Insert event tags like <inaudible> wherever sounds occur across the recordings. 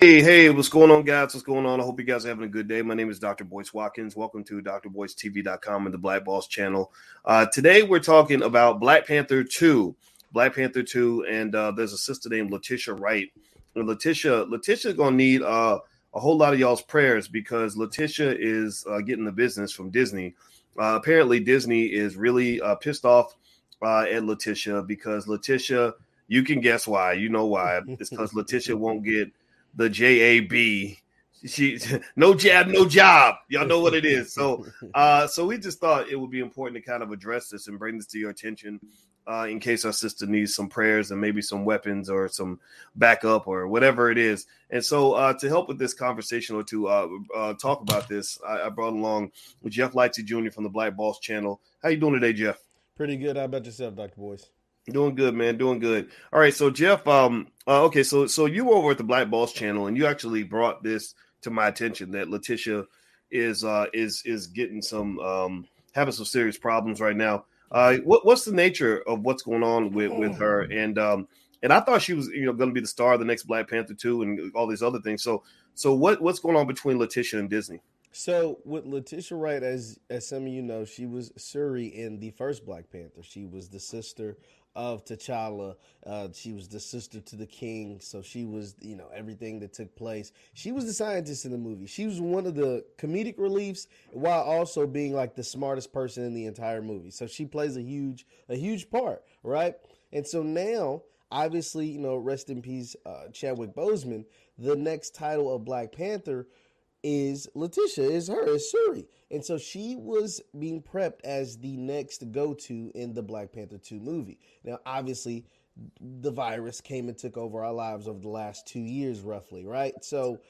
Hey, hey, what's going on, guys? What's going on? I hope you guys are having a good day. My name is Dr. Boyce Watkins. Welcome to drboycetv.com and the Black Boss channel. Uh, today, we're talking about Black Panther 2. Black Panther 2, and uh, there's a sister named Letitia Wright. And Letitia, Letitia's going to need uh, a whole lot of y'all's prayers because Letitia is uh, getting the business from Disney. Uh, apparently, Disney is really uh, pissed off at Letitia because Letitia, you can guess why. You know why. It's because Letitia won't get – the JAB. She <laughs> no jab, no job. Y'all know what it is. So <laughs> uh so we just thought it would be important to kind of address this and bring this to your attention uh in case our sister needs some prayers and maybe some weapons or some backup or whatever it is. And so uh to help with this conversation or to uh, uh talk about this, I, I brought along Jeff Lightsy Jr. from the Black Boss channel. How you doing today, Jeff? Pretty good. How about yourself, Dr. Boyce? Doing good, man. Doing good. All right, so Jeff, um, uh, okay, so so you were over at the Black Boss channel, and you actually brought this to my attention that Letitia is uh is is getting some um having some serious problems right now. Uh, what what's the nature of what's going on with with her? And um, and I thought she was you know going to be the star of the next Black Panther two and all these other things. So so what what's going on between Letitia and Disney? So with Letitia Wright, as as some of you know, she was Shuri in the first Black Panther. She was the sister of T'Challa. Uh, she was the sister to the king, so she was, you know, everything that took place. She was the scientist in the movie. She was one of the comedic reliefs while also being like the smartest person in the entire movie. So she plays a huge, a huge part, right? And so now, obviously, you know, rest in peace, uh, Chadwick Boseman. The next title of Black Panther is Letitia, is her, is Shuri. And so she was being prepped as the next go to in the Black Panther 2 movie. Now, obviously, the virus came and took over our lives over the last two years, roughly, right? So,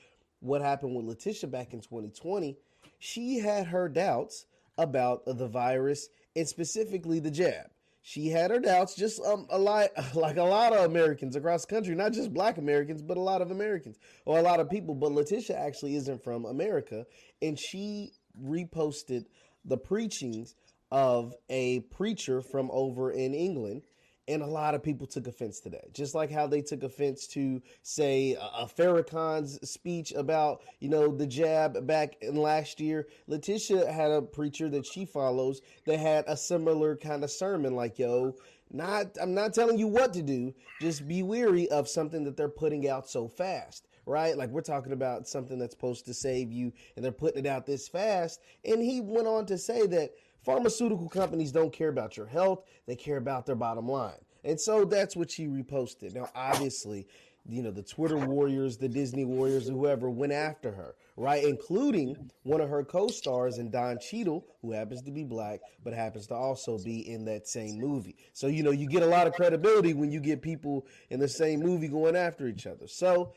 what happened with Letitia back in 2020? She had her doubts about the virus and specifically the jab she had her doubts, just um, a lot <laughs> like a lot of Americans across the country, not just Black Americans, but a lot of Americans or a lot of people. But Letitia actually isn't from America, and she reposted the preachings of a preacher from over in England and a lot of people took offense to that. Just like how they took offense to, say, a Farrakhan's speech about, you know, the jab back in last year. Letitia had a preacher that she follows that had a similar kind of sermon, like, yo, not I'm not telling you what to do. Just be weary of something that they're putting out so fast right? Like we're talking about something that's supposed to save you and they're putting it out this fast. And he went on to say that Pharmaceutical companies don't care about your health, they care about their bottom line. And so that's what she reposted. Now, obviously, you know, the Twitter warriors, the Disney warriors, whoever went after her, right? Including one of her co stars in Don Cheadle, who happens to be black, but happens to also be in that same movie. So, you know, you get a lot of credibility when you get people in the same movie going after each other. So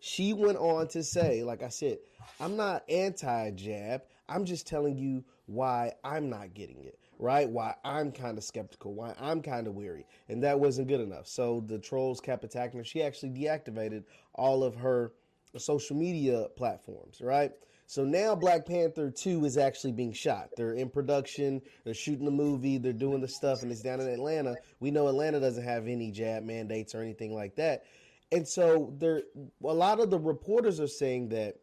she went on to say, like I said, I'm not anti jab. I'm just telling you why I'm not getting it, right? Why I'm kind of skeptical, why I'm kind of weary. And that wasn't good enough. So the trolls kept attacking her. She actually deactivated all of her social media platforms, right? So now Black Panther 2 is actually being shot. They're in production, they're shooting the movie, they're doing the stuff, and it's down in Atlanta. We know Atlanta doesn't have any jab mandates or anything like that. And so there a lot of the reporters are saying that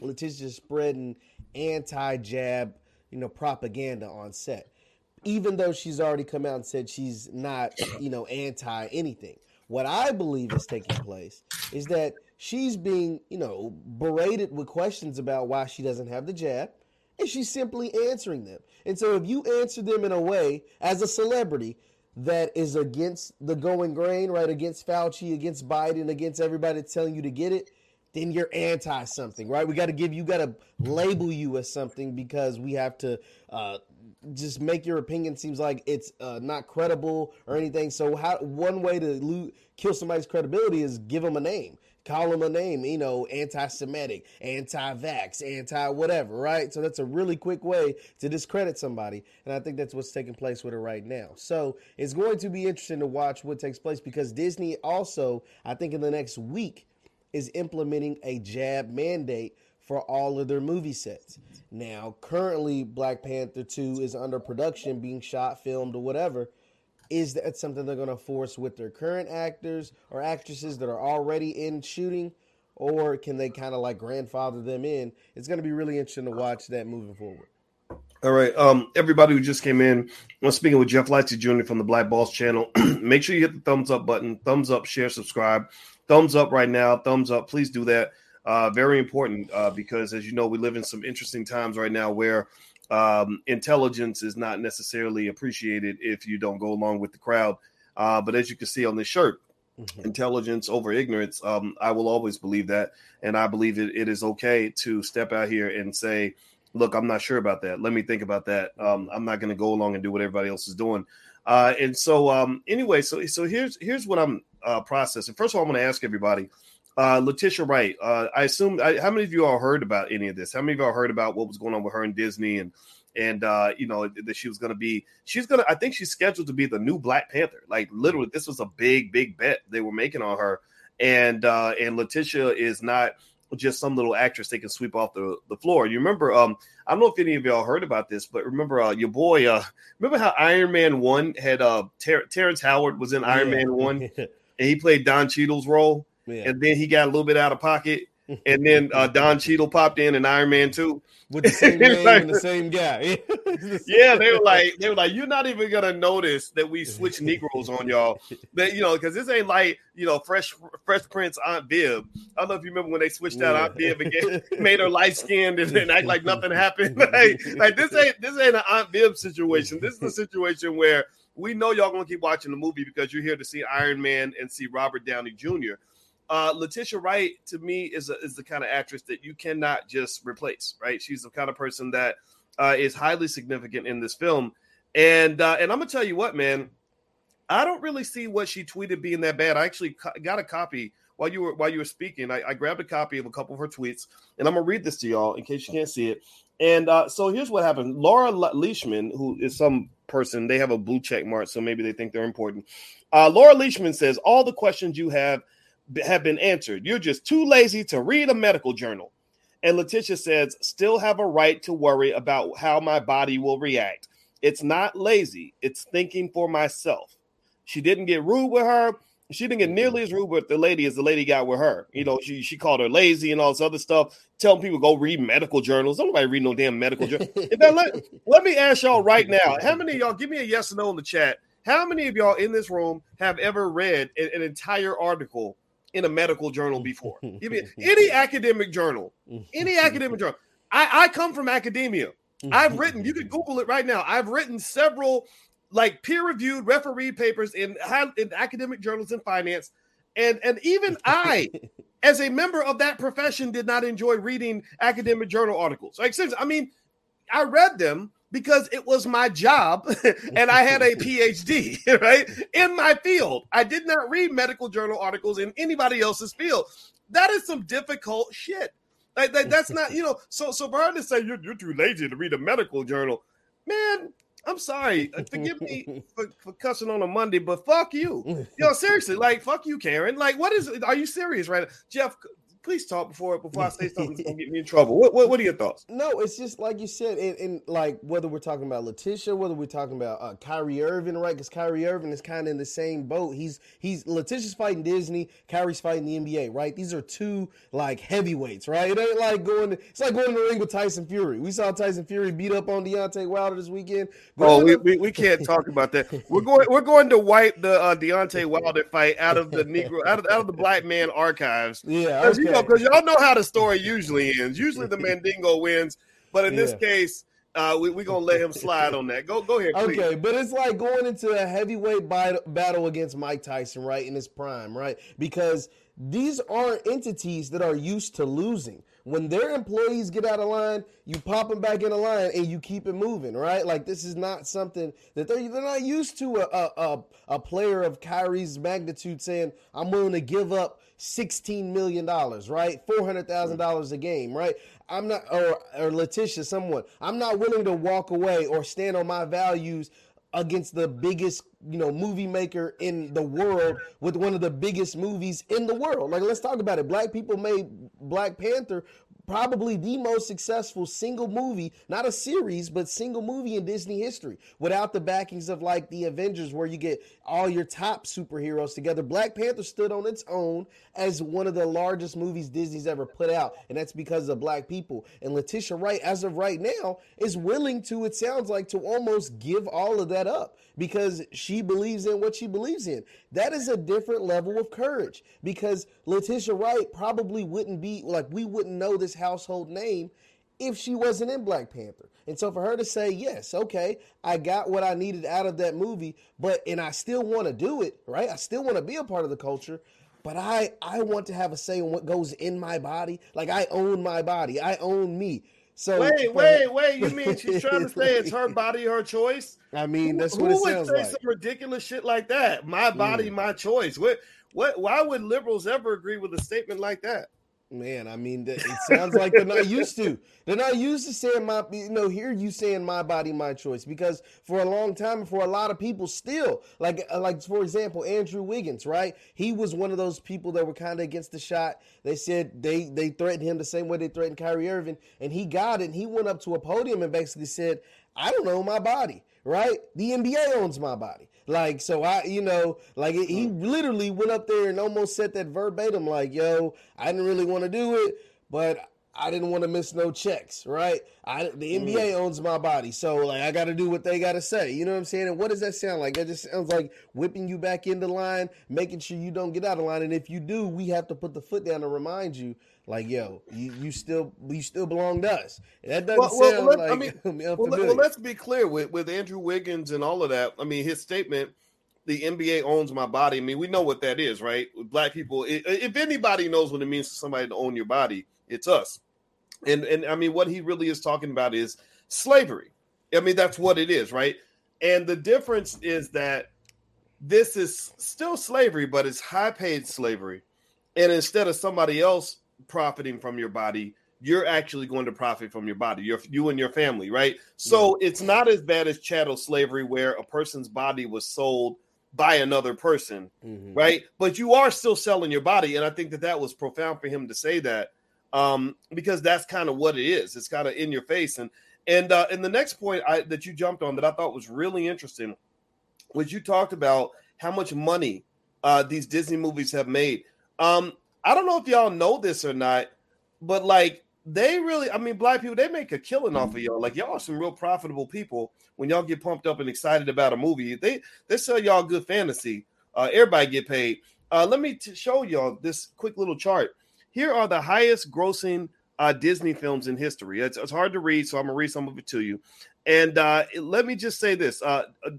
Letitia's spreading anti-jab, you know, propaganda on set, even though she's already come out and said she's not, <coughs> you know, anti anything. What I believe is taking place is that she's being, you know, berated with questions about why she doesn't have the jab, and she's simply answering them. And so if you answer them in a way as a celebrity that is against the going grain, right, against Fauci, against Biden, against everybody telling you to get it, then you're anti something, right? We got to give you got to label you as something because we have to uh, just make your opinion seems like it's uh, not credible or anything. So how one way to lo- kill somebody's credibility is give them a name. Call them a name, you know, anti-Semitic, anti-vax, anti-whatever, right? So that's a really quick way to discredit somebody, and I think that's what's taking place with it right now. So it's going to be interesting to watch what takes place because Disney also, I think, in the next week is implementing a jab mandate for all of their movie sets. Now, currently, Black Panther 2 is under production, being shot, filmed, or whatever. Is that something they're going to force with their current actors or actresses that are already in shooting? or can they kind of like grandfather them in? It's going to be really interesting to watch that moving forward. All right. Um, everybody who just came in, I'm speaking with Jeff Lightsy Jr. from the Black Boss channel. <clears throat> Make sure you hit the thumbs up button, thumbs up, share, subscribe. Thumbs up right now, thumbs up. Please do that. Uh, very important uh, because, as you know, we live in some interesting times right now where um, intelligence is not necessarily appreciated if you don't go along with the crowd. Uh, but as you can see on this shirt, mm-hmm. intelligence over ignorance, um, I will always believe that. And I believe it, it is okay to step out here and say, look, I'm not sure about that. Let me think about that. Um, I'm not going to go along and do what everybody else is doing. Uh, and so, um, anyway, so so here's here's what I'm uh, processing. First of all, I'm going to ask everybody. Uh, Letitia Wright, uh, I assume. I, how many of you all heard about any of this? How many of y'all heard about what was going on with her and Disney and and uh, you know that she was going to be? She's going to. I think she's scheduled to be the new Black Panther. Like literally, this was a big, big bet they were making on her. And uh, and Letitia is not just some little actress they can sweep off the, the floor. You remember, um, I don't know if any of y'all heard about this, but remember uh, your boy, uh, remember how Iron Man 1 had uh, Ter- Terrence Howard was in Iron yeah. Man 1 <laughs> and he played Don Cheadle's role, yeah. and then he got a little bit out of pocket, <laughs> and then uh, Don Cheadle popped in in Iron Man 2 with the same <laughs> name like, and the same guy. <laughs> yeah, they were like, they were like, you're not even gonna notice that we switch Negroes on y'all. That you know, because this ain't like you know, Fresh Fresh Prince Aunt Viv. I don't know if you remember when they switched out yeah. Aunt Viv again, made her light skinned and, and act like nothing happened. like, like this ain't this ain't an Aunt Viv situation. This is a situation where we know y'all gonna keep watching the movie because you're here to see Iron Man and see Robert Downey Jr. Uh, Letitia Wright to me is a, is the kind of actress that you cannot just replace. Right, she's the kind of person that uh, is highly significant in this film. And uh, and I'm gonna tell you what, man, I don't really see what she tweeted being that bad. I actually co- got a copy while you were while you were speaking. I, I, grabbed a copy of a couple of her tweets, and I'm gonna read this to y'all in case you can't see it. And uh, so here's what happened: Laura Leishman, who is some person, they have a blue check mark, so maybe they think they're important. Uh, Laura Leishman says all the questions you have have been answered. You're just too lazy to read a medical journal. And Letitia says, still have a right to worry about how my body will react. It's not lazy, it's thinking for myself. She didn't get rude with her. She didn't get nearly as rude with the lady as the lady got with her. You know, she she called her lazy and all this other stuff, telling people go read medical journals. Nobody read no damn medical journal. let, <laughs> let me ask y'all right now: How many of y'all give me a yes or no in the chat? How many of y'all in this room have ever read an, an entire article in a medical journal before. Give me any <laughs> academic journal, any academic journal. I, I come from academia. I've written, you can Google it right now. I've written several like peer-reviewed referee papers in, in academic journals in finance. And and even <laughs> I, as a member of that profession, did not enjoy reading academic journal articles. Like, I mean, I read them, because it was my job <laughs> and I had a <laughs> PhD, right? In my field. I did not read medical journal articles in anybody else's field. That is some difficult shit. Like, that, that's not, you know, so so for her to say you're, you're too lazy to read a medical journal, man, I'm sorry. Uh, forgive me <laughs> for, for cussing on a Monday, but fuck you. <laughs> Yo, seriously, like fuck you, Karen. Like, what is are you serious right now? Jeff, please talk before before I say something that's gonna get me in <laughs> trouble. What, what, what are your thoughts? No, it's just like you said, and, and like whether we're talking about Letitia, whether we're talking about uh, Kyrie Irving, right? Because Kyrie Irving is kind of in the same boat. He's he's Letitia's fighting Disney, Kyrie's fighting the NBA, right? These are two like heavyweights, right? It ain't like going. To, it's like going to the ring with Tyson Fury. We saw Tyson Fury beat up on Deontay Wilder this weekend. oh, we, we, we, can't talk about that. We're going we're going to wipe the uh, Deontay Wilder fight out of the Negro out of, out of the black man archives. <laughs> Yeah, okay. you know because y'all know how the story usually ends. Usually the Mandingo wins, but in yeah. this case, uh, we, we're gonna let him slide on that. Go go ahead. Please. Okay, but it's like going into a heavyweight battle against Mike Tyson, right in his prime, right? Because these are entities that are used to losing. When their employees get out of line, you pop them back in a line and you keep it moving, right? Like this is not something that they're, they're not used to. A, a, a player of Kyrie's magnitude saying, "I'm willing to give up $16 million, right? $400,000 mm. a game, right? I'm not, or, or Letitia, someone, I'm not willing to walk away or stand on my values against the biggest, you know, movie maker in the world with one of the biggest movies in the world. Like, let's talk about it. Black people made Black Panther probably the most successful single movie, not a series, but single movie in Disney history without the backings of like the Avengers, where you get all your top superheroes together. Black Panther stood on its own as one of the largest movies Disney's ever put out, and that's because of black people. And Letitia Wright, as of right now, is willing to, it sounds like, to almost give all of that up because she believes in what she believes in. That is a different level of courage because Letitia Wright probably wouldn't be like, we wouldn't know this household name if she wasn't in Black Panther. And so for her to say, yes, okay, I got what I needed out of that movie, but and I still want to do it, right? I still want to be a part of the culture, but I I want to have a say in what goes in my body. Like I own my body. I own me. So wait, wait, wait. You mean she's <laughs> trying to say it's her body, her choice? I mean, that's what who, would say like. some ridiculous shit like that? My body, mm. my choice. What? What? Why would liberals ever agree with a statement like that? Man, I mean, it <laughs> sounds like they're not used to. They're not used to saying my, you know, hear you saying my body, my choice. Because for a long time, for a lot of people, still, like, uh, like for example, Andrew Wiggins, right? He was one of those people that were kind of against the shot. They said they they threatened him the same way they threatened Kyrie Irving, and he got it. And he went up to a podium and basically said, "I don't know my body." Right? The NBA owns my body. Like, so I, you know, like it, he mm. literally went up there and almost said that verbatim, like, yo, I didn't really want to do it, but I didn't want to miss no checks, right? I, the NBA mm. owns my body, so like I got to do what they got to say. You know what I'm saying? And what does that sound like? That just sounds like whipping you back into line, making sure you don't get out of line. And if you do, we have to put the foot down to remind you, like, yo, you, you still you still belong to us. That doesn't well, sound <laughs> well, like. I mean, well, well, let's be clear with with Andrew Wiggins and all of that. I mean, his statement the NBA owns my body. I mean, we know what that is, right? Black people, if anybody knows what it means for somebody to own your body, it's us. And and I mean, what he really is talking about is slavery. I mean, that's what it is, right? And the difference is that this is still slavery, but it's high paid slavery. And instead of somebody else profiting from your body, you're actually going to profit from your body, your, you and your family, right? So yeah. it's not as bad as chattel slavery, where a person's body was sold by another person, mm-hmm. right? But you are still selling your body. And I think that that was profound for him to say that um, because that's kind of what it is. It's kind of in your face. And and uh, and the next point I, that you jumped on that I thought was really interesting was you talked about how much money uh, these Disney movies have made. Um, I don't know if y'all know this or not, but like they really, I mean, black people, they make a killing off of y'all. Like y'all are some real profitable people when y'all get pumped up and excited about a movie. They they sell y'all good fantasy. Uh, everybody get paid. Uh, let me t- show y'all this quick little chart. Here are the highest grossing uh, Disney films in history. It's, it's, hard to read, so I'm gonna read some of it to you. And uh, let me just say this: uh, uh,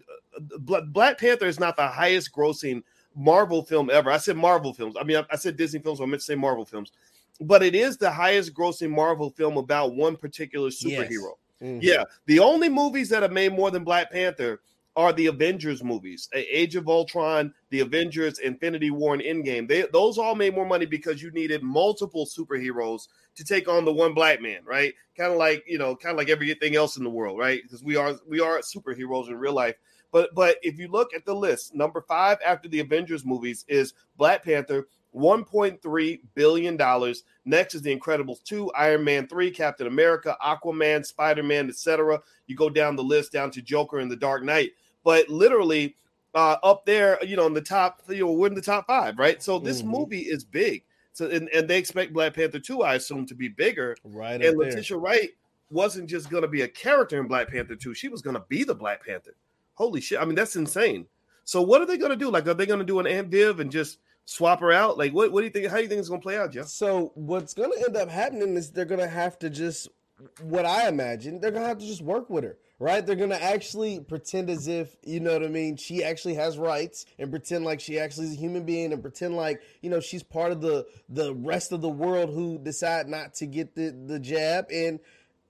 uh Black Panther is not the highest grossing Marvel film ever. I said Marvel films. I mean, I, I said Disney films. So I meant to say Marvel films, but it is the highest grossing Marvel film about one particular superhero. Yes. Mm-hmm. Yeah, the only movies that have made more than Black Panther are the Avengers movies, Age of Ultron, the Avengers, Infinity War, and Endgame. They those all made more money because you needed multiple superheroes to take on the one black man, right? Kind of like you know, kind of like everything else in the world, right? Because we are we are superheroes in real life. But but if you look at the list, number five after the Avengers movies is Black Panther. 1.3 billion dollars. Next is The Incredibles 2, Iron Man 3, Captain America, Aquaman, Spider-Man, etc. You go down the list down to Joker and The Dark Knight but literally uh, up there, you know, in the top, you know, we're in the top five, right? So this mm-hmm. movie is big. So and, and they expect Black Panther 2, I assume, to be bigger. Right. And Letitia Wright wasn't just gonna be a character in Black Panther 2, she was gonna be the Black Panther. Holy shit. I mean, that's insane. So what are they gonna do? Like, are they gonna do an Aunt Viv and just swap her out? Like, what, what do you think? How do you think it's gonna play out, Jeff? So what's gonna end up happening is they're gonna have to just what I imagine, they're gonna have to just work with her right? They're gonna actually pretend as if you know what I mean. She actually has rights and pretend like she actually is a human being and pretend like you know she's part of the the rest of the world who decide not to get the the jab and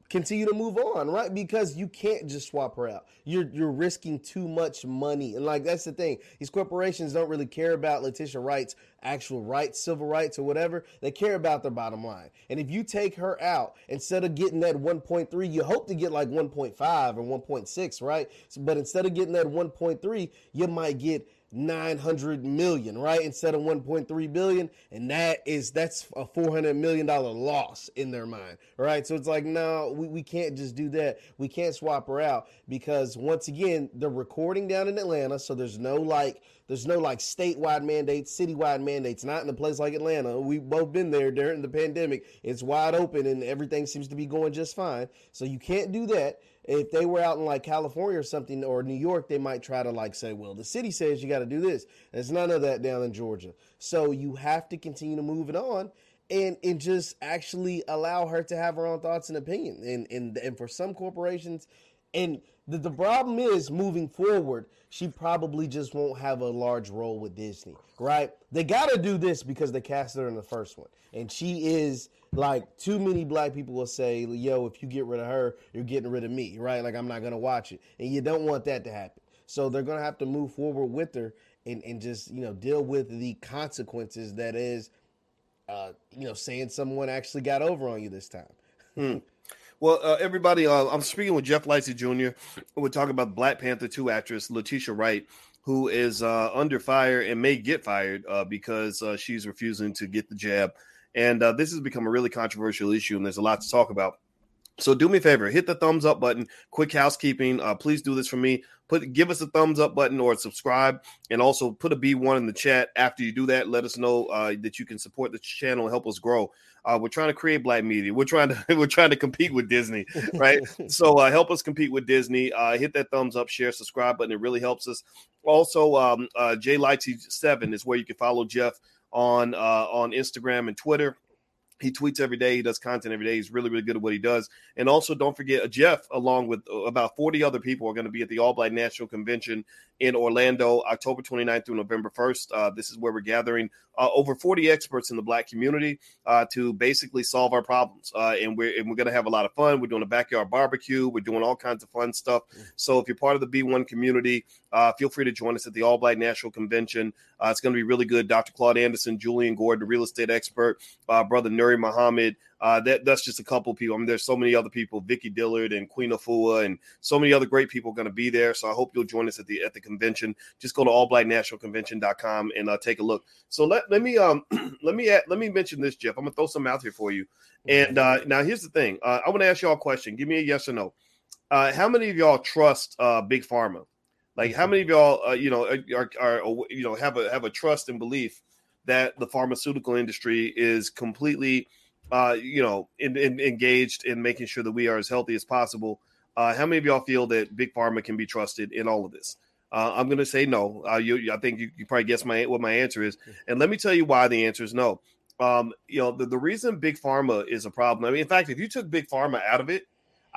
continue to move on, right? Because you can't just swap her out. You're you're risking too much money. And like that's the thing. These corporations don't really care about Letitia Wright's actual rights, civil rights or whatever. They care about their bottom line. And if you take her out instead of getting that 1.3, you hope to get like 1.5 or 1.6, right? But instead of getting that 1.3, you might get 900 million, right? Instead of 1.3 billion. And that is, that's a $400 million loss in their mind, right? So it's like, no, we, we can't just do that. We can't swap her out because once again, they're recording down in Atlanta. So there's no like, there's no like statewide mandates, citywide mandates, not in a place like Atlanta. We've both been there during the pandemic. It's wide open and everything seems to be going just fine. So you can't do that if they were out in like California or something or New York, they might try to like say, well, the city says you got to do this. There's none of that down in Georgia. So you have to continue to move it on and and just actually allow her to have her own thoughts and opinion. And and and for some corporations, and the, the problem is moving forward, she probably just won't have a large role with Disney, right? They got to do this because they cast her in the first one. And she is like too many black people will say, yo, if you get rid of her, you're getting rid of me, right? Like I'm not to watch it. And you don't want that to happen. So they're to have to move forward with her and, and just, you know, deal with the consequences that is, uh, you know, saying someone actually got over on you this time. Hmm. Well, uh, everybody, uh, I'm speaking with Jeff Lightsy Jr. We're talking about Black Panther 2 actress Letitia Wright, who is uh, under fire and may get fired uh, because uh, she's refusing to get the jab. And uh, this has become a really controversial issue, and there's a lot to talk about. So do me a favor, hit the thumbs up button. Quick housekeeping. Uh, please do this for me. Put give us a thumbs up button or subscribe, and also put a B1 in the chat. After you do that, let us know uh, that you can support the channel and help us grow. Uh, we're trying to create black media. We're trying to <laughs> we're trying to compete with Disney, right? <laughs> so uh, help us compete with Disney. Uh, hit that thumbs up, share, subscribe button. It really helps us. Also, um, uh, J Lighty Seven is where you can follow Jeff on uh, on Instagram and Twitter he tweets every day. He does content every day. He's really, really good at what he does. And also, don't forget, uh, Jeff, along with uh, about 40 other people, are going to be at the All Black National Convention in Orlando, October 29th through November 1st. Uh, this is where we're gathering uh, over 40 experts in the Black community uh, to basically solve our problems. Uh, and we're, and we're going to have a lot of fun. We're doing a backyard barbecue. We're doing all kinds of fun stuff. So if you're part of the B1 community, feel free to join us at the All Black National Convention. it's going to be really good. Dr. Claude Anderson, Julian Gord, the real estate expert, brother Nuri Muhammad, uh, that that's just a couple people. I mean, there's so many other people, Vicky Dillard and Queen Afua, and so many other great people going to be there. So I hope you'll join us at the at the convention. Just go to allblacknationalconvention.com and uh, take a look. So let let me um <clears throat> let me add, let me mention this, Jeff. I'm gonna throw some out here for you. And uh, now here's the thing. Uh, I want to ask y'all a question. Give me a yes or no. Uh, how many of y'all trust uh, Big Pharma? Like, how many of y'all, uh, you know, are, are, are you know have a have a trust and belief that the pharmaceutical industry is completely uh, you know, in, in, engaged in making sure that we are as healthy as possible. Uh, how many of y'all feel that big pharma can be trusted in all of this? Uh, I'm going to say no. Uh, you, I think you, you, probably guess my what my answer is, and let me tell you why the answer is no. Um, you know, the, the reason big pharma is a problem. I mean, in fact, if you took big pharma out of it,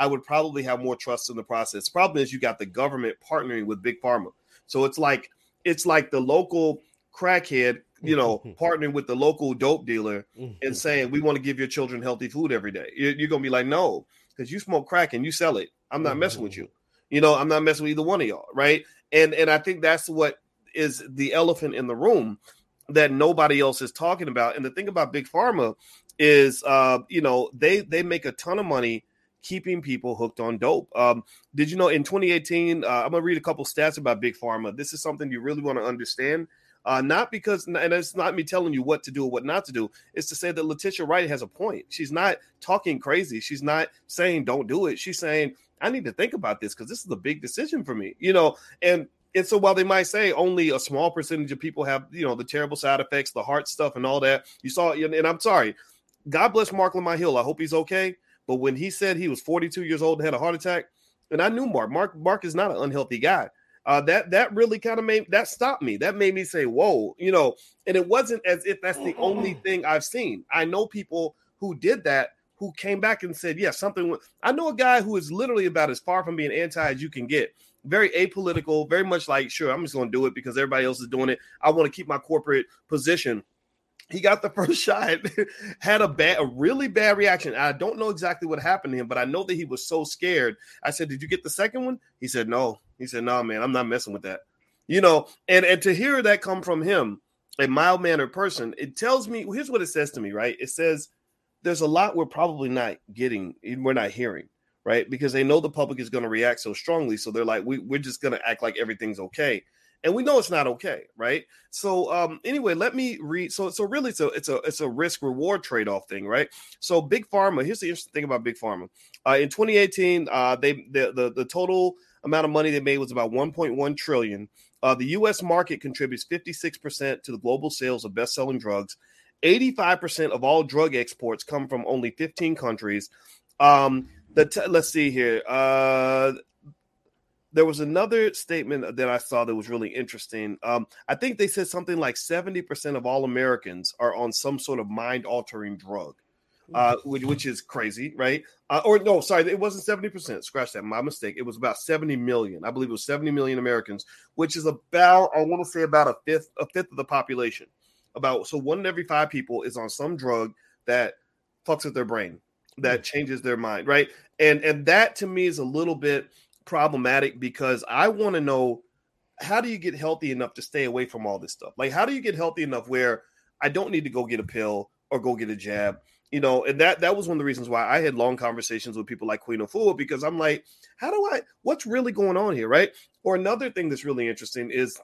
I would probably have more trust in the process. The problem is you got the government partnering with big pharma, so it's like it's like the local crackhead you know, <laughs> partnering with the local dope dealer and saying, we want to give your children healthy food every day. You're, you're going to be like, no, because you smoke crack and you sell it. I'm not messing with you. You know, I'm not messing with either one of y'all. Right. And, and I think that's what is the elephant in the room that nobody else is talking about. And the thing about big pharma is, uh, you know, they, they make a ton of money keeping people hooked on dope. Um, did you know in 2018, uh, I'm gonna read a couple stats about big pharma. This is something you really want to understand. Uh, not because, and it's not me telling you what to do or what not to do. It's to say that Letitia Wright has a point. She's not talking crazy. She's not saying don't do it. She's saying I need to think about this because this is a big decision for me. You know, and and so while they might say only a small percentage of people have you know the terrible side effects, the heart stuff, and all that, you saw. And I'm sorry. God bless Marc Lamont Hill. I hope he's okay. But when he said he was 42 years old and had a heart attack, and I knew Marc. Marc Marc is not an unhealthy guy uh, that that really kind of made that stopped me. That made me say, "Whoa," you know. And it wasn't as if that's the only thing I've seen. I know people who did that who came back and said, "Yeah, something." Went. I know a guy who is literally about as far from being anti as you can get. Very apolitical, very much like, "Sure, I'm just going to do it because everybody else is doing it. I want to keep my corporate position." He got the first <laughs> shot, had a bad, a really bad reaction. I don't know exactly what happened to him, but I know that he was so scared. I said, "Did you get the second one?" He said, "No." He said, "No, man, I'm not messing with that." You know, and and to hear that come from him, a mild mannered person, it tells me. Here's what it says to me, right? It says there's a lot we're probably not getting, eh, we're not hearing, right? Because they know the public is going to react so strongly, so they're like, we, we're just going to act like everything's okay. And we know it's not okay, right? So um, anyway, let me read. So so really, it's a it's a it's a risk reward trade off thing, right? So big pharma. Here's the interesting thing about big pharma. Uh, in 2018, uh, they the, the the total amount of money they made was about 1.1 trillion. Uh, the U.S. market contributes 56% to the global sales of best-selling drugs. 85% of all drug exports come from only 15 countries. Um, the t- let's see here. Uh, there was another statement that I saw that was really interesting. Um, I think they said something like 70% of all Americans are on some sort of mind altering drug, uh, which, which, is crazy, right? Uh, or no, sorry, it wasn't 70%. Scratch that. My mistake. It was about 70 million. I believe it was 70 million Americans, which is about, I want to say about a fifth, a fifth of the population. About so one in every five people is on some drug that fucks with their brain, that changes their mind, right? And and that to me is a little bit problematic because I want to know how do you get healthy enough to stay away from all this stuff? Like, how do you get healthy enough where I don't need to go get a pill or go get a jab? You know, and that that was one of the reasons why I had long conversations with people like Queen Afua because I'm like, how do I? What's really going on here, right? Or another thing that's really interesting is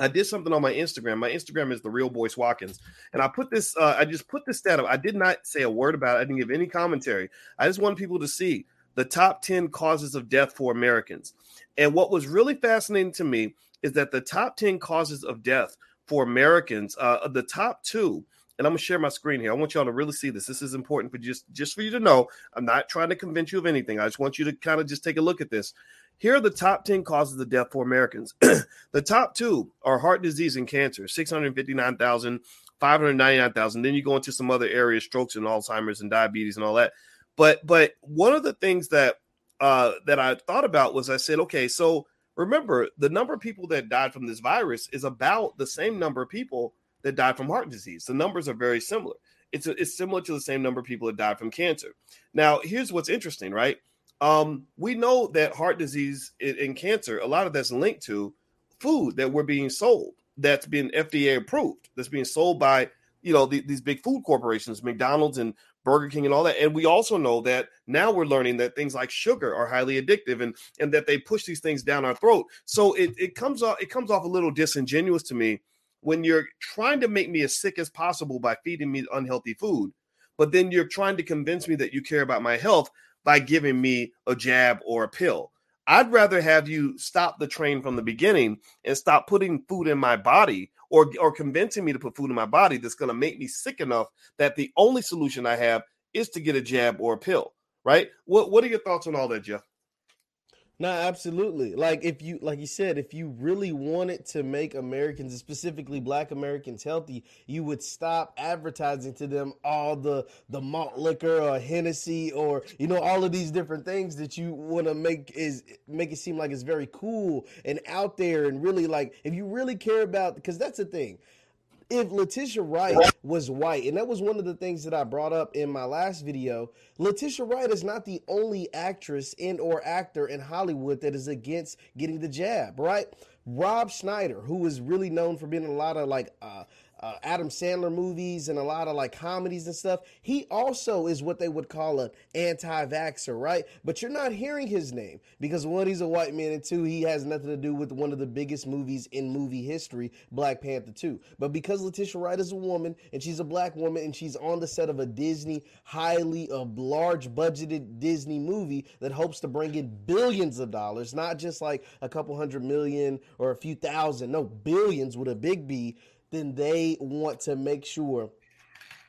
I did something on my Instagram. My Instagram is the real Boyce Watkins, and I put this. Uh, I just put this stat up. I did not say a word about it. I didn't give any commentary. I just wanted people to see the top 10 causes of death for Americans. And what was really fascinating to me is that the top 10 causes of death for Americans, uh, the top two, and I'm gonna share my screen here. I want y'all to really see this. This is important for just just for you to know. I'm not trying to convince you of anything. I just want you to kind of just take a look at this. Here are the top 10 causes of death for Americans. <clears throat> the top two are heart disease and cancer, 659,000, 599,000. Then you go into some other areas, strokes and Alzheimer's and diabetes and all that. But but one of the things that uh, that I thought about was I said, okay, so remember the number of people that died from this virus is about the same number of people that died from heart disease. The numbers are very similar. It's a, it's similar to the same number of people that died from cancer. Now, here's what's interesting, right? Um, we know that heart disease and cancer, a lot of that's linked to food that we're being sold that's been FDA approved, that's being sold by you know the, these big food corporations, McDonald's and Burger King and all that. And we also know that now we're learning that things like sugar are highly addictive and and that they push these things down our throat. So it, it comes off it comes off a little disingenuous to me when you're trying to make me as sick as possible by feeding me unhealthy food, but then you're trying to convince me that you care about my health by giving me a jab or a pill. I'd rather have you stop the train from the beginning and stop putting food in my body or or convincing me to put food in my body that's going to make me sick enough that the only solution I have is to get a jab or a pill. Right? What What are your thoughts on all that, Jeff? No, absolutely. Like if you like you said, if you really wanted to make Americans, specifically black Americans healthy, you would stop advertising to them all the the malt liquor or Hennessy or you know all of these different things that you want to make is make it seem like it's very cool and out there and really like if you really care about because that's the thing if Letitia Wright was white, and that was one of the things that I brought up in my last video, Letitia Wright is not the only actress and or actor in Hollywood that is against getting the jab, right? Rob Schneider, who is really known for being a lot of like uh, uh, Adam Sandler movies and a lot of like comedies and stuff. He also is what they would call an anti-vaxxer, right? But you're not hearing his name because one, he's a white man, and two, he has nothing to do with one of the biggest movies in movie history, Black Panther 2. But because Letitia Wright is a woman and she's a black woman and she's on the set of a Disney, highly a large budgeted Disney movie that hopes to bring in billions of dollars, not just like a couple hundred million or a few thousand, no, billions with a big B then they want to make sure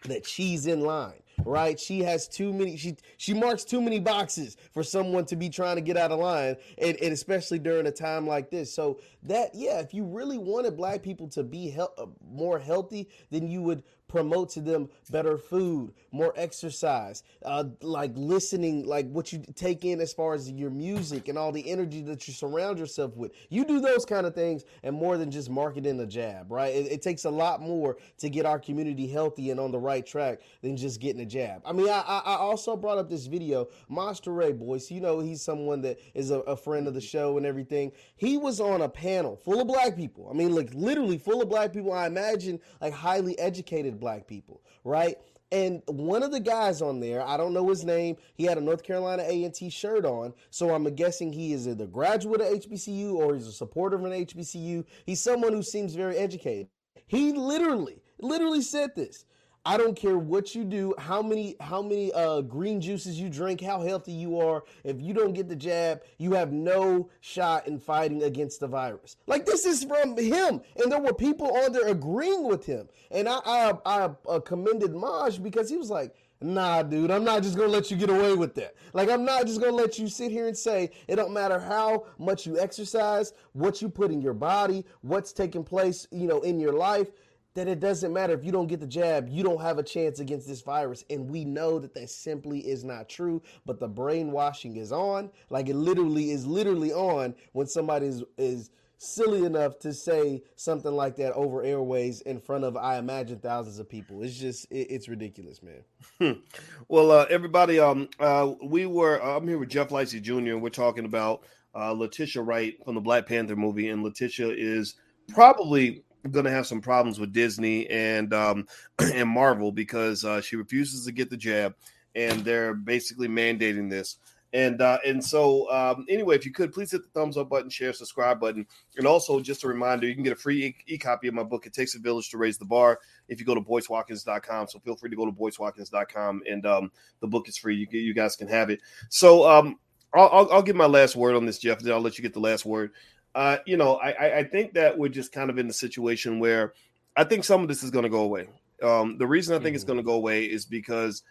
that she's in line right? She has too many she she marks too many boxes for someone to be trying to get out of line and, and especially during a time like this. So that yeah if you really wanted black people to be he- uh, more healthy then you would promote to them better food, more exercise, uh, like listening, like what you take in as far as your music and all the energy that you surround yourself with. You do those kind of things and more than just marketing a jab, right? It, it takes a lot more to get our community healthy and on the right track than just getting a jab. I mean, I, I also brought up this video, Monster Ray Boyce. You know, he's someone that is a, a friend of the show and everything. He was on a panel full of black people. I mean, like literally full of black people. I imagine like highly educated black people, right? And one of the guys on there, I don't know his name, he had a North Carolina A&T shirt on, so I'm guessing he is either a graduate of HBCU or he's a supporter of an HBCU. He's someone who seems very educated. He literally, literally said this. I don't care what you do, how many how many uh, green juices you drink, how healthy you are. If you don't get the jab, you have no shot in fighting against the virus. Like this is from him, and there were people on there agreeing with him. And I I, I uh, commended Maj because he was like, Nah, dude, I'm not just gonna let you get away with that. Like, I'm not just gonna let you sit here and say it don't matter how much you exercise, what you put in your body, what's taking place, you know, in your life that it doesn't matter if you don't get the jab, you don't have a chance against this virus. And we know that that simply is not true, but the brainwashing is on. Like it literally is literally on when somebody is, is silly enough to say something like that over airways in front of, I imagine, thousands of people. It's just, it, it's ridiculous, man. Hmm. Well, uh, everybody, um, uh, we were, uh, I'm here with Jeff Lightsy Jr., and we're talking about uh, Letitia Wright from the Black Panther movie. And Letitia is probably going to have some problems with Disney and um, <clears throat> and Marvel because uh, she refuses to get the jab, and they're basically mandating this. And uh, and so um, anyway, if you could please hit the thumbs up button, share, subscribe button, and also just a reminder, you can get a free e copy of my book. It takes a village to raise the bar. If you go to boycewatkins.com, so feel free to go to boycewatkins.com, and um, the book is free. You you guys can have it. So um, I'll, I'll, I'll give my last word on this, Jeff. Then I'll let you get the last word. Uh, you know, I, I think that we're just kind of in the situation where I think some of this is going to go away. Um, the reason I think mm-hmm. it's going to go away is because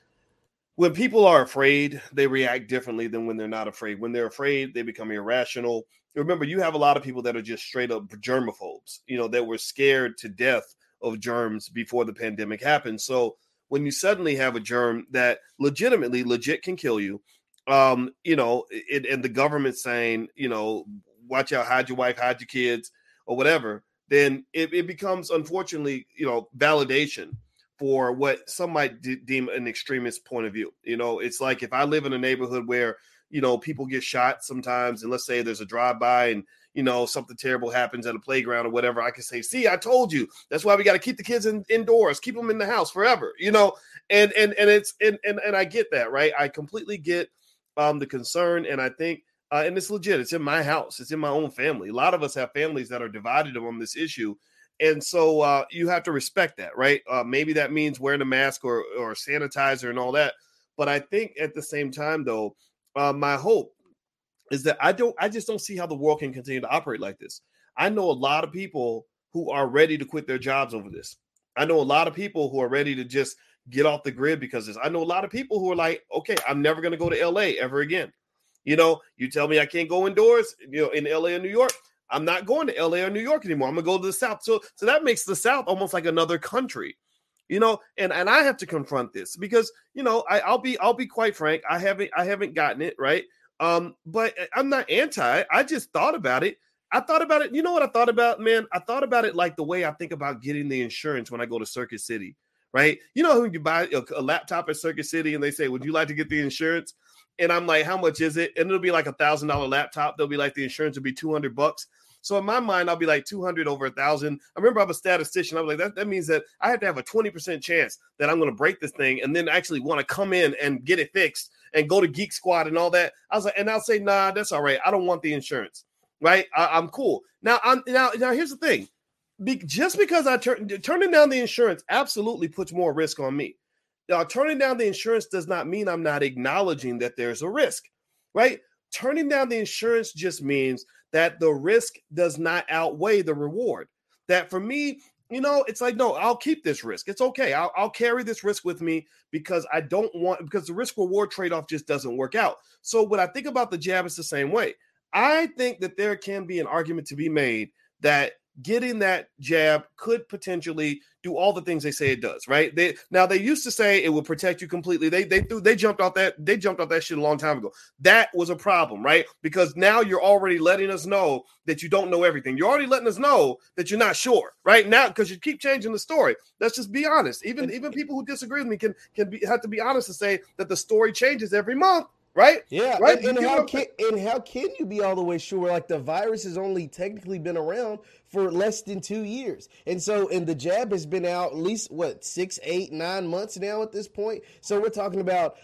when people are afraid, they react differently than when they're not afraid. When they're afraid, they become irrational. Remember, you have a lot of people that are just straight up germaphobes, you know, that were scared to death of germs before the pandemic happened. So when you suddenly have a germ that legitimately, legit can kill you, um, you know, it, and the government saying, you know, watch out, hide your wife, hide your kids, or whatever, then it, it becomes unfortunately, you know, validation for what some might de- deem an extremist point of view. You know, it's like if I live in a neighborhood where you know people get shot sometimes, and let's say there's a drive by and you know something terrible happens at a playground or whatever, I can say, "See, I told you." That's why we got to keep the kids in, indoors, keep them in the house forever. You know, and and and it's and and and I get that, right? I completely get um the concern, and I think uh, and it's legit. It's in my house. It's in my own family. A lot of us have families that are divided on this issue, and so uh, you have to respect that, right? Uh, maybe that means wearing a mask or or sanitizer and all that. But I think at the same time, though, uh, my hope is that I don't. I just don't see how the world can continue to operate like this. I know a lot of people who are ready to quit their jobs over this. I know a lot of people who are ready to just get off the grid because this. I know a lot of people who are like, okay, I'm never going to go to LA ever again. You know, you tell me I can't go indoors, you know, in LA or New York. I'm not going to LA or New York anymore. I'm gonna go to the South. So, so that makes the South almost like another country, you know. And and I have to confront this because you know I, I'll be I'll be quite frank. I haven't I haven't gotten it right. Um, but I'm not anti. I just thought about it. I thought about it. You know what I thought about, man? I thought about it like the way I think about getting the insurance when I go to Circuit City, right? You know, when you buy a, a laptop at Circuit City and they say, "Would you like to get the insurance?" And I'm like, how much is it? And it'll be like a thousand dollar laptop. They'll be like the insurance will be 200 bucks. So in my mind, I'll be like 200 over a thousand. I remember I'm a statistician. I was like, that, that means that I have to have a 20% chance that I'm going to break this thing and then actually want to come in and get it fixed and go to Geek Squad and all that. I was like, and I'll say, nah, that's all right. I don't want the insurance. Right. I, am cool. Now, I'm now, now here's the thing. Be, just because I turn turning down the insurance absolutely puts more risk on me. Now, turning down the insurance does not mean I'm not acknowledging that there's a risk, right? Turning down the insurance just means that the risk does not outweigh the reward. That for me, you know, it's like, no, I'll keep this risk. It's okay. I'll, I'll carry this risk with me because I don't want, because the risk reward trade off just doesn't work out. So, when I think about the jab, it's the same way. I think that there can be an argument to be made that getting that jab could potentially do all the things they say it does, right? They now they used to say it would protect you completely. They they threw they jumped off that they jumped off that shit a long time ago. That was a problem, right? Because now you're already letting us know that you don't know everything. You're already letting us know that you're not sure, right? Now because you keep changing the story. Let's just be honest. Even even people who disagree with me can can be have to be honest and say that the story changes every month right? Yeah, right. And, and how can and how can you be all the way sure? Like the virus has only technically been around for less than two years, and so and the jab has been out at least what six, eight, nine months now at this point. So we're talking about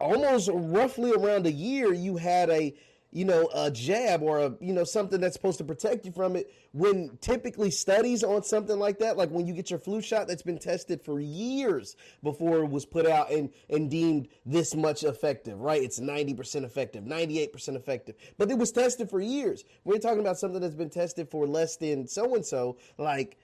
almost roughly around a year. You had a you know, a jab or a, you know, something that's supposed to protect you from it. When typically studies on something like that, like when you get your flu shot that's been tested for years before it was put out and, and deemed this much effective, right? It's 90% effective, 98% effective, but it was tested for years. We're talking about something that's been tested for less than so and so, like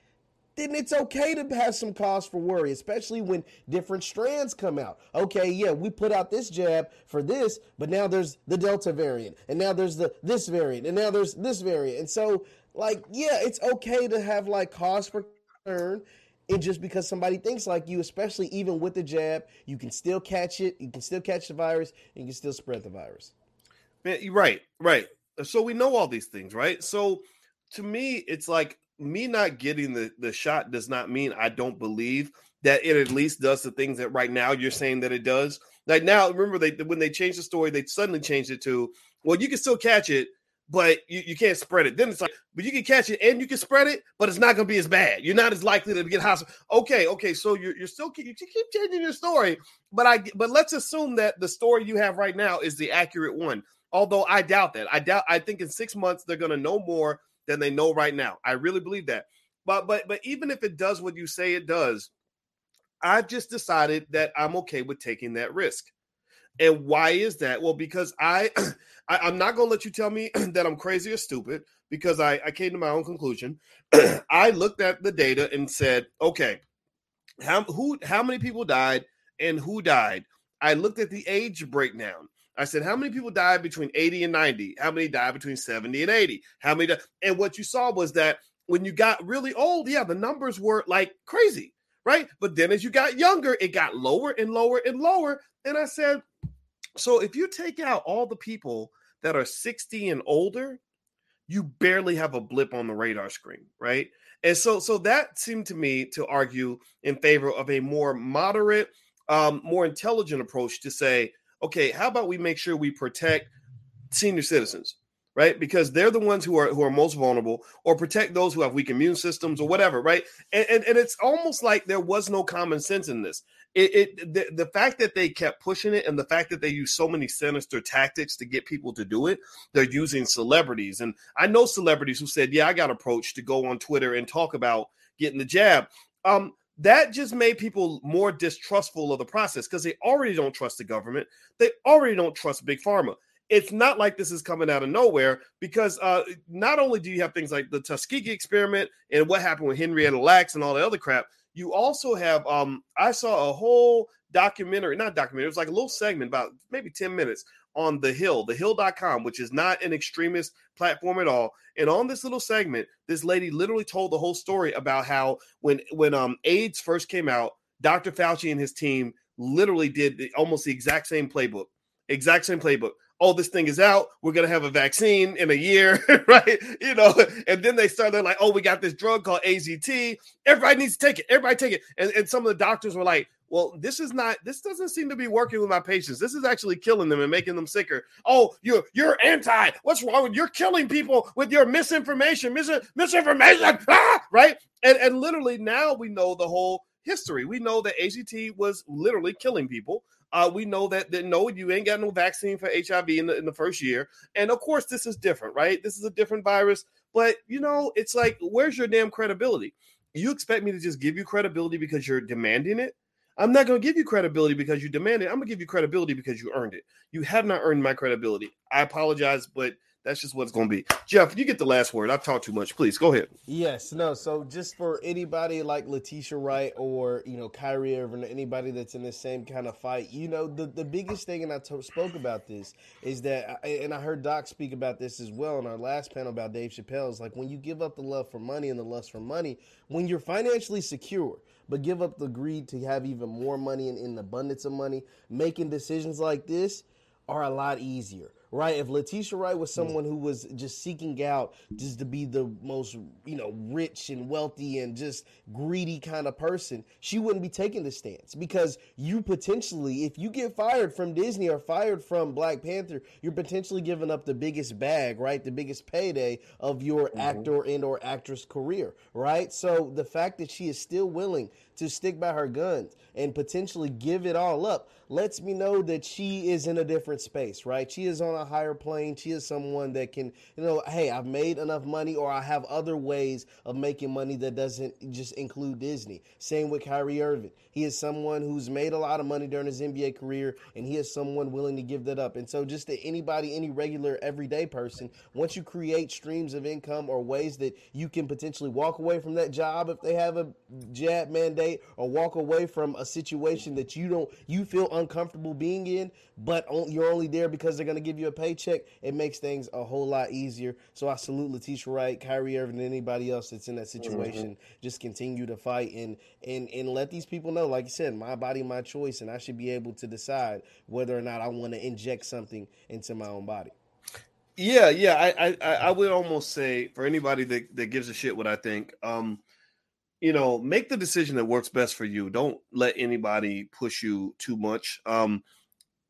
then it's okay to have some cause for worry, especially when different strands come out. Okay, yeah, we put out this jab for this, but now there's the Delta variant, and now there's the this variant, and now there's this variant. And so, like, yeah, it's okay to have like cause for concern. And just because somebody thinks like you, especially even with the jab, you can still catch it. You can still catch the virus. And you can still spread the virus. Man, right, right. So we know all these things, right? So to me, it's like me not getting the, the shot does not mean I don't believe that it at least does the things that right now you're saying that it does. Like now, remember they when they changed the story, they suddenly changed it to well, you can still catch it, but you, you can't spread it. Then it's like, but you can catch it and you can spread it, but it's not going to be as bad. You're not as likely to get hospital. Okay, okay, so you're, you're still you keep changing your story, but I but let's assume that the story you have right now is the accurate one. Although I doubt that. I doubt. I think in six months they're going to know more than they know right now. I really believe that. But but but even if it does what you say it does, I've just decided that I'm okay with taking that risk. And why is that? Well, because I, <clears throat> I am not gonna let you tell me <clears throat> that I'm crazy or stupid because I, I came to my own conclusion. <clears throat> I looked at the data and said, okay, how who how many people died and who died? I looked at the age breakdown. I said, how many people died between 80 and 90? How many died between 70 and 80? How many? And what you saw was that when you got really old, yeah, the numbers were like crazy, right? But then as you got younger, it got lower and lower and lower. And I said, so if you take out all the people that are 60 and older, you barely have a blip on the radar screen, right? And so, so that seemed to me to argue in favor of a more moderate, um, more intelligent approach to say, okay, how about we make sure we protect senior citizens, right? Because they're the ones who are who are most vulnerable, or protect those who have weak immune systems or whatever, right? And and, and it's almost like there was no common sense in this. It, it the, the fact that they kept pushing it and the fact that they use so many sinister tactics to get people to do it they're using celebrities and i know celebrities who said yeah i got approached to go on twitter and talk about getting the jab um that just made people more distrustful of the process because they already don't trust the government. They already don't trust big pharma. It's not like this is coming out of nowhere because uh, not only do you have things like the Tuskegee experiment and what happened with Henrietta Lacks and all the other crap, you also have. Um, I saw a whole documentary, not documentary, it was like a little segment about maybe 10 minutes on The Hill, thehill.com, which is not an extremist platform at all. And on this little segment, this lady literally told the whole story about how when when um AIDS first came out, Dr. Fauci and his team literally did the, almost the exact same playbook. Exact same playbook. Oh, this thing is out. We're gonna have a vaccine in a year, <laughs> right? You know, and then they started like, oh, we got this drug called AZT. Everybody needs to take it. Everybody take it. And, and some of the doctors were like, well, this is not this doesn't seem to be working with my patients. This is actually killing them and making them sicker. Oh, you're you're anti. What's wrong with you're killing people with your misinformation, mis- misinformation, <laughs> ah! right? And and literally now we know the whole history. We know that AZT was literally killing people. Uh, we know that, that no, you ain't got no vaccine for HIV in the, in the first year. And of course, this is different, right? This is a different virus. But, you know, it's like, where's your damn credibility? You expect me to just give you credibility because you're demanding it? I'm not going to give you credibility because you demand it. I'm going to give you credibility because you earned it. You have not earned my credibility. I apologize, but that's just what it's going to be. Jeff, you get the last word. I've talked too much. Please go ahead. Yes, no. So just for anybody like Letitia Wright or you know Kyrie Irving, anybody that's in the same kind of fight, you know the the biggest thing, and I t- spoke about this is that, and I heard Doc speak about this as well in our last panel about Dave Chappelle. Is like when you give up the love for money and the lust for money, when you're financially secure but give up the greed to have even more money and in abundance of money, making decisions like this are a lot easier right? If Letitia Wright was someone who was just seeking out just to be the most, you know, rich and wealthy and just greedy kind of person, she wouldn't be taking this stance because you potentially, if you get fired from Disney or fired from Black Panther, you're potentially giving up the biggest bag, right? The biggest payday of your mm-hmm. actor and or actress career, right? So the fact that she is still willing to stick by her guns and potentially give it all up lets me know that she is in a different space, right? She is on a higher plane. She is someone that can, you know, hey, I've made enough money or I have other ways of making money that doesn't just include Disney. Same with Kyrie Irving. He is someone who's made a lot of money during his NBA career and he is someone willing to give that up. And so just to anybody, any regular everyday person, once you create streams of income or ways that you can potentially walk away from that job if they have a jab mandate or walk away from a situation that you don't you feel uncomfortable being in, but you're only there because they're going to give you a paycheck, it makes things a whole lot easier. So I salute Letitia Wright, Kyrie Irving, and anybody else that's in that situation. Mm-hmm. Just continue to fight and and and let these people know, like you said, my body, my choice, and I should be able to decide whether or not I want to inject something into my own body. Yeah, yeah, I, I, I would almost say for anybody that, that gives a shit what I think, um, you know, make the decision that works best for you. Don't let anybody push you too much. Um,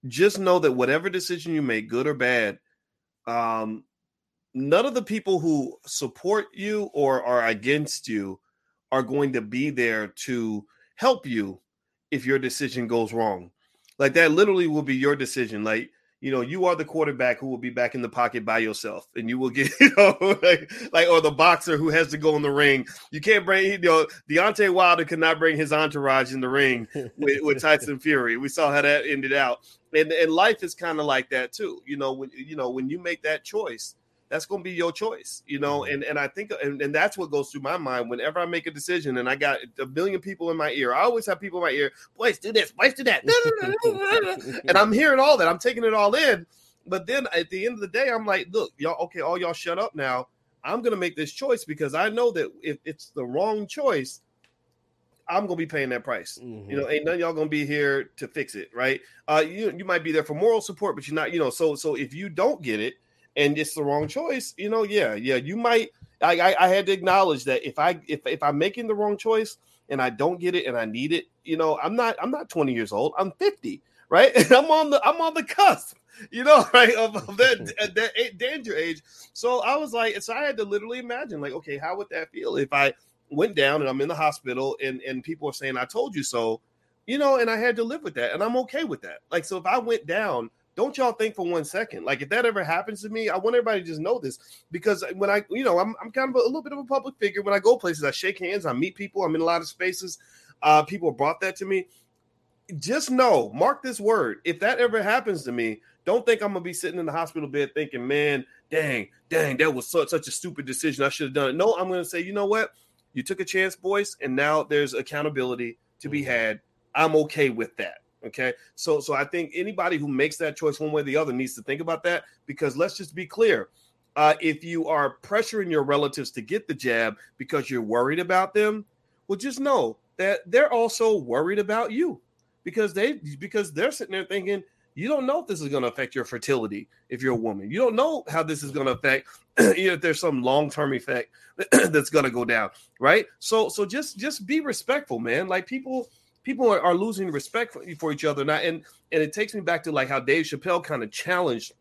just know that whatever decision you make, good or bad, um, none of the people who support you or are against you are going to be there to help you if your decision goes wrong. Like that literally will be your decision. Like you know, you are the quarterback who will be back in the pocket by yourself, and you will get, <laughs> you know, like, like, or the boxer who has to go in the ring. You can't bring, you know, Deontay Wilder could not bring his entourage in the ring with, with Tyson Fury. We saw how that ended out, and and life is kind of like that too. You know, when you know when you make that choice, that's going to be your choice, you know. Mm-hmm. And and I think and, and that's what goes through my mind whenever I make a decision and I got a million people in my ear. I always have people in my ear, boys, do this, boys, do that, <laughs> and I'm hearing all that. I'm taking it all in. But then at the end of the day, I'm like, look, y'all, okay, all y'all shut up now. I'm gonna make this choice because I know that if it's the wrong choice, I'm gonna be paying that price. Mm-hmm. You know, ain't none y'all gonna be here to fix it, right? Uh, you you might be there for moral support, but you're not. You know, so so if you don't get it, and it's the wrong choice, you know, yeah, yeah, you might. I, I, I had to acknowledge that if I if if I'm making the wrong choice and I don't get it and I need it, you know, I'm not I'm not 20 years old. I'm 50, right? And <laughs> I'm on the I'm on the cusp, you know, <laughs> right of, of that <laughs> that danger age. So I was like, so I had to literally imagine, like, okay, how would that feel if I went down and I'm in the hospital and and people are saying I told you so, you know, and I had to live with that, and I'm okay with that. Like, so if I went down don't y'all think for one second like if that ever happens to me i want everybody to just know this. Because when i you know i'm, I'm kind of a, a little bit of a public figure. When i go places i shake hands i meet people i'm in a lot of spaces. Uh, people brought that to me. Just know mark this word if that ever happens to me don't think i'm gonna be sitting in the hospital bed thinking man dang dang that was such, such a stupid decision. I should have done it. No i'm gonna say you know what? You took a chance boys and now there's accountability to be mm-hmm. had. I'm okay with that Okay. So so I think anybody who makes that choice one way or the other needs to think about that because let's just be clear. Uh, if you are pressuring your relatives to get the jab because you're worried about them, well, just know that they're also worried about you because they because they're sitting there thinking you don't know if this is going to affect your fertility if you're a woman. You don't know how this is going to affect <clears throat> you know, if there's some long-term effect <clears throat> that's going to go down, right? So so just just be respectful, man. Like people people are, are losing respect for, for each other. And and it takes me back to like how Dave Chappelle kind of challenged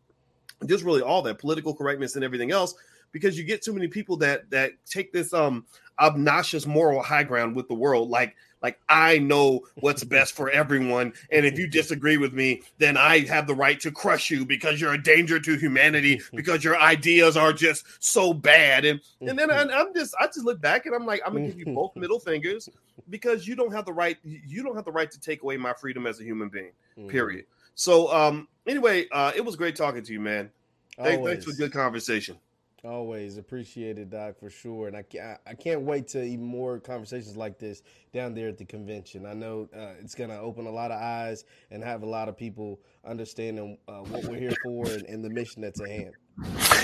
just really all that political correctness and everything else because you get too many people that that take this um obnoxious moral high ground with the world like like I know what's <laughs> best for everyone, and if you <laughs> disagree with me, then I have the right to crush you because you're a danger to humanity <laughs> because your ideas are just so bad. And and then I, I'm just I just look back and I'm like I'm gonna give you both middle fingers because you don't have the right you don't have the right to take away my freedom as a human being. Mm-hmm. Period. So um anyway, uh it was great talking to you, man. Thanks, thanks for a good conversation. Always appreciated, Doc, for sure. And I, I can't wait to even more conversations like this down there at the convention. I know uh, it's going to open a lot of eyes and have a lot of people understanding uh, what we're here for and, and, the mission that's at hand.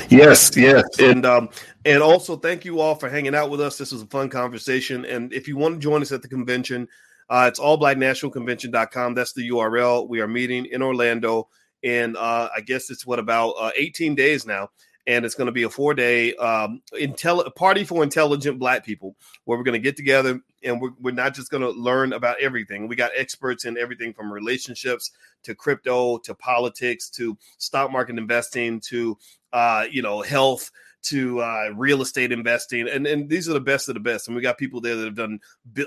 Yes, yes, and um, and also thank you all for hanging out with us. This was a fun conversation, and if you want to join us at the convention, uh, it's allblacknationalconvention.com. That's the URL. We are meeting in Orlando and uh, I guess it's what about uh, 18 days now and it's going to be a four day um, party for intelligent black people where we're going to get together and we're, we're not just going to learn about everything. We got experts in everything from relationships to crypto to politics to stock market investing to uh, you know health to uh, real estate investing, and and these are the best of the best. And we got people there that have done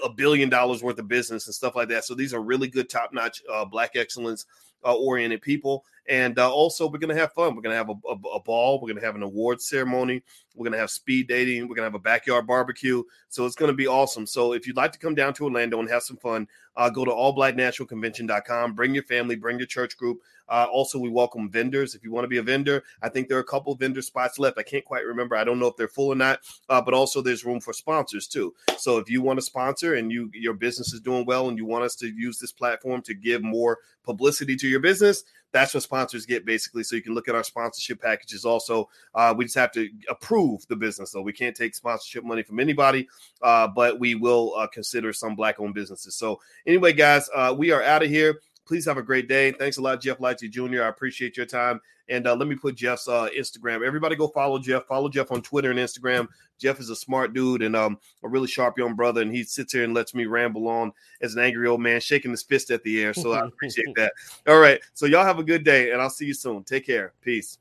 a billion dollars worth of business and stuff like that. So these are really good, top notch, uh, black excellence uh, oriented people. And uh, also, we're going to have fun. We're going to have a, a, a, ball. We're going to have an award ceremony. We're going to have speed dating. We're going to have a backyard barbecue. So it's going to be awesome. So if you'd like to come down to Orlando and have some fun, uh, go to allblacknationalconvention.com. Bring your family, bring your church group. Uh, also, we welcome vendors. If you want to be a vendor, I think there are a couple vendor spots left. I can't quite remember. I don't know if they're full or not. Uh, but also, there's room for sponsors too. So if you want to sponsor and you your business is doing well and you want us to use this platform to give more publicity to your business, that's what sponsors get basically. So you can look at our sponsorship packages. Also, uh, we just have to approve the business, though. We can't take sponsorship money from anybody, uh, but we will uh, consider some black-owned businesses. So anyway, guys, uh, we are out of here. Please have a great day. Thanks a lot, Jeff Lightsy Jr. I appreciate your time. And uh, let me put Jeff's uh, Instagram. Everybody go follow Jeff. Follow Jeff on Twitter and Instagram. Jeff is a smart dude and um, a really sharp young brother. And he sits here and lets me ramble on as an angry old man, shaking his fist at the air. So I <laughs> appreciate that. All right. So y'all have a good day, and I'll see you soon. Take care. Peace.